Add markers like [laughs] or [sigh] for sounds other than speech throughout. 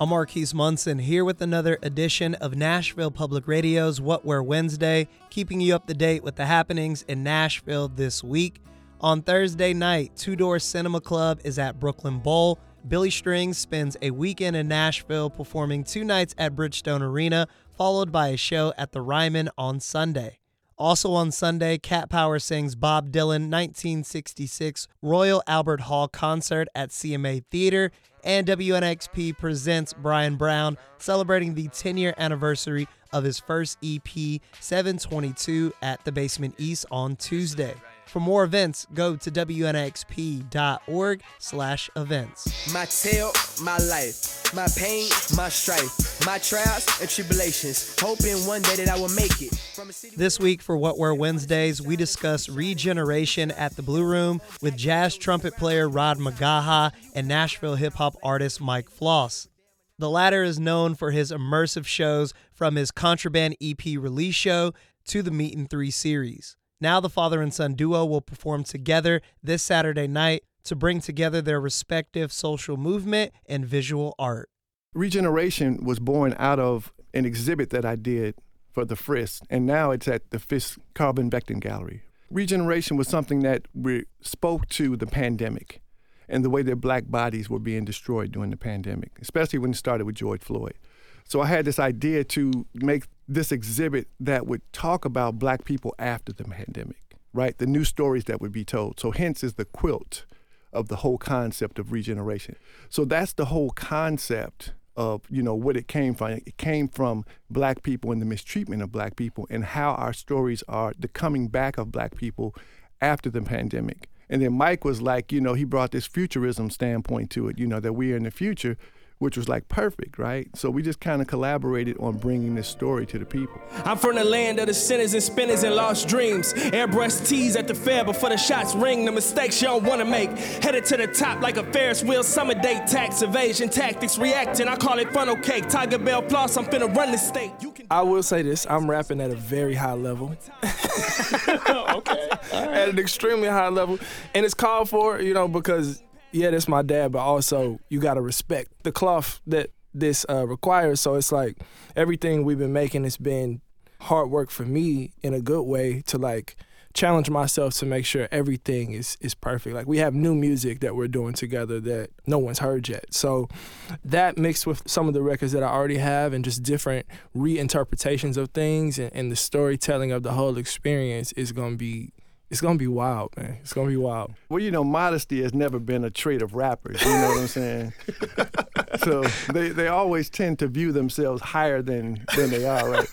I'm Marquise Munson here with another edition of Nashville Public Radio's What Where Wednesday, keeping you up to date with the happenings in Nashville this week. On Thursday night, Two Door Cinema Club is at Brooklyn Bowl. Billy Strings spends a weekend in Nashville performing two nights at Bridgestone Arena, followed by a show at the Ryman on Sunday. Also on Sunday, Cat Power sings Bob Dylan 1966 Royal Albert Hall concert at CMA Theater, and WNXP presents Brian Brown celebrating the 10 year anniversary of his first EP 722 at the Basement East on Tuesday. For more events, go to wnxp.org slash events. My tale, my life, my pain, my strife, my trials and tribulations, hoping one day that I will make it. This week for What Where Wednesdays, we discuss regeneration at the Blue Room with jazz trumpet player Rod McGaha and Nashville hip hop artist Mike Floss. The latter is known for his immersive shows from his Contraband EP release show to the Meat and Three series. Now, the father and son duo will perform together this Saturday night to bring together their respective social movement and visual art. Regeneration was born out of an exhibit that I did for the Frist, and now it's at the Fisk Carl Van Vechten Gallery. Regeneration was something that we spoke to the pandemic and the way that black bodies were being destroyed during the pandemic, especially when it started with George Floyd. So I had this idea to make this exhibit that would talk about black people after the pandemic, right? The new stories that would be told. So hence is the quilt of the whole concept of regeneration. So that's the whole concept of, you know, what it came from. It came from black people and the mistreatment of black people and how our stories are the coming back of black people after the pandemic. And then Mike was like, you know, he brought this futurism standpoint to it, you know, that we are in the future which was like perfect, right? So we just kind of collaborated on bringing this story to the people. I'm from the land of the sinners and spinners and lost dreams. Airbrush tees at the fair before the shots ring. The mistakes you don't want to make. Headed to the top like a Ferris wheel summer date. Tax evasion tactics reacting. I call it funnel cake. Tiger Bell floss. I'm finna run the state. I will say this: I'm rapping at a very high level. [laughs] [laughs] okay. Right. At an extremely high level, and it's called for, you know, because yeah, that's my dad, but also you got to respect the cloth that this uh, requires. So it's like everything we've been making has been hard work for me in a good way to like challenge myself to make sure everything is is perfect. Like we have new music that we're doing together that no one's heard yet. So that mixed with some of the records that I already have and just different reinterpretations of things and, and the storytelling of the whole experience is gonna be it's gonna be wild, man. It's gonna be wild. Well, you know, modesty has never been a trait of rappers. You know what I'm saying? [laughs] so they, they always tend to view themselves higher than than they are, right?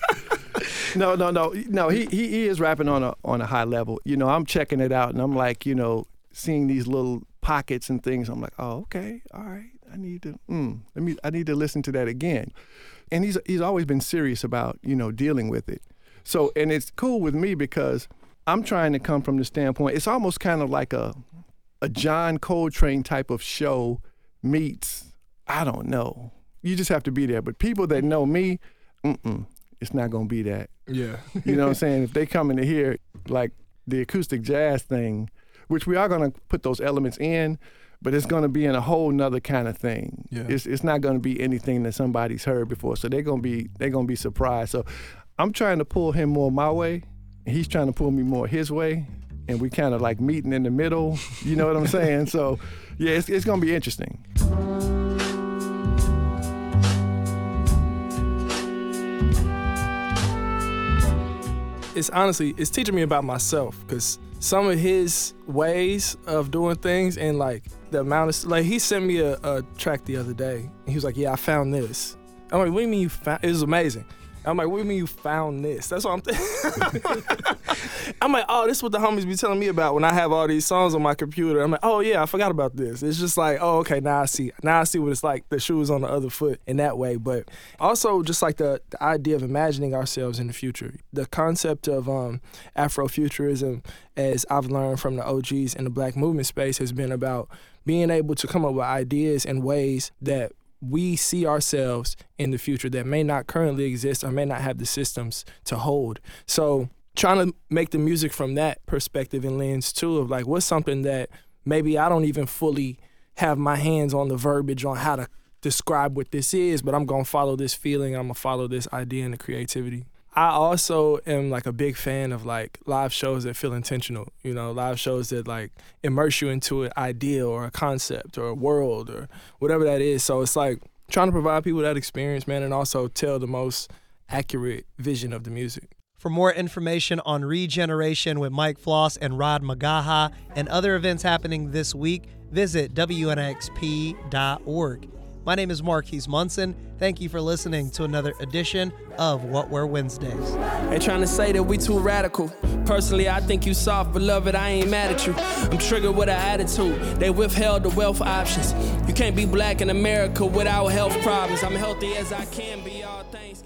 [laughs] no, no, no, no. He, he he is rapping on a on a high level. You know, I'm checking it out, and I'm like, you know, seeing these little pockets and things. I'm like, oh, okay, all right. I need to, mm, let me, I need to listen to that again. And he's he's always been serious about you know dealing with it. So, and it's cool with me because I'm trying to come from the standpoint. It's almost kind of like a a John Coltrane type of show meets. I don't know. You just have to be there. But people that know me, mm it's not gonna be that. Yeah. you know what I'm [laughs] saying? If they come into here like the acoustic jazz thing, which we are gonna put those elements in, but it's gonna be in a whole nother kind of thing. Yeah. It's it's not gonna be anything that somebody's heard before. So they're gonna be they're gonna be surprised. So I'm trying to pull him more my way he's trying to pull me more his way, and we kind of like meeting in the middle. You know what I'm saying? So, yeah, it's, it's gonna be interesting. It's honestly, it's teaching me about myself because some of his ways of doing things and like the amount of like he sent me a, a track the other day he was like, "Yeah, I found this." I'm like, "What do you mean you found?" It was amazing. I'm like, what do you mean you found this? That's what I'm thinking. [laughs] I'm like, oh, this is what the homies be telling me about when I have all these songs on my computer. I'm like, oh yeah, I forgot about this. It's just like, oh, okay, now I see. Now I see what it's like. The shoes on the other foot in that way. But also just like the, the idea of imagining ourselves in the future. The concept of um, Afrofuturism, as I've learned from the OGs in the black movement space, has been about being able to come up with ideas and ways that we see ourselves in the future that may not currently exist or may not have the systems to hold. So trying to make the music from that perspective and lens too of like what's something that maybe I don't even fully have my hands on the verbiage on how to describe what this is, but I'm gonna follow this feeling. I'm gonna follow this idea and the creativity. I also am like a big fan of like live shows that feel intentional. You know, live shows that like immerse you into an idea or a concept or a world or whatever that is. So it's like trying to provide people that experience, man, and also tell the most accurate vision of the music. For more information on Regeneration with Mike Floss and Rod McGaha and other events happening this week, visit WNXP.org. My name is Marquise Munson. Thank you for listening to another edition of What Where Wednesdays. They trying to say that we too radical. Personally, I think you soft, beloved. I ain't mad at you. I'm triggered with an attitude. They withheld the wealth options. You can't be black in America without health problems. I'm healthy as I can be. All things.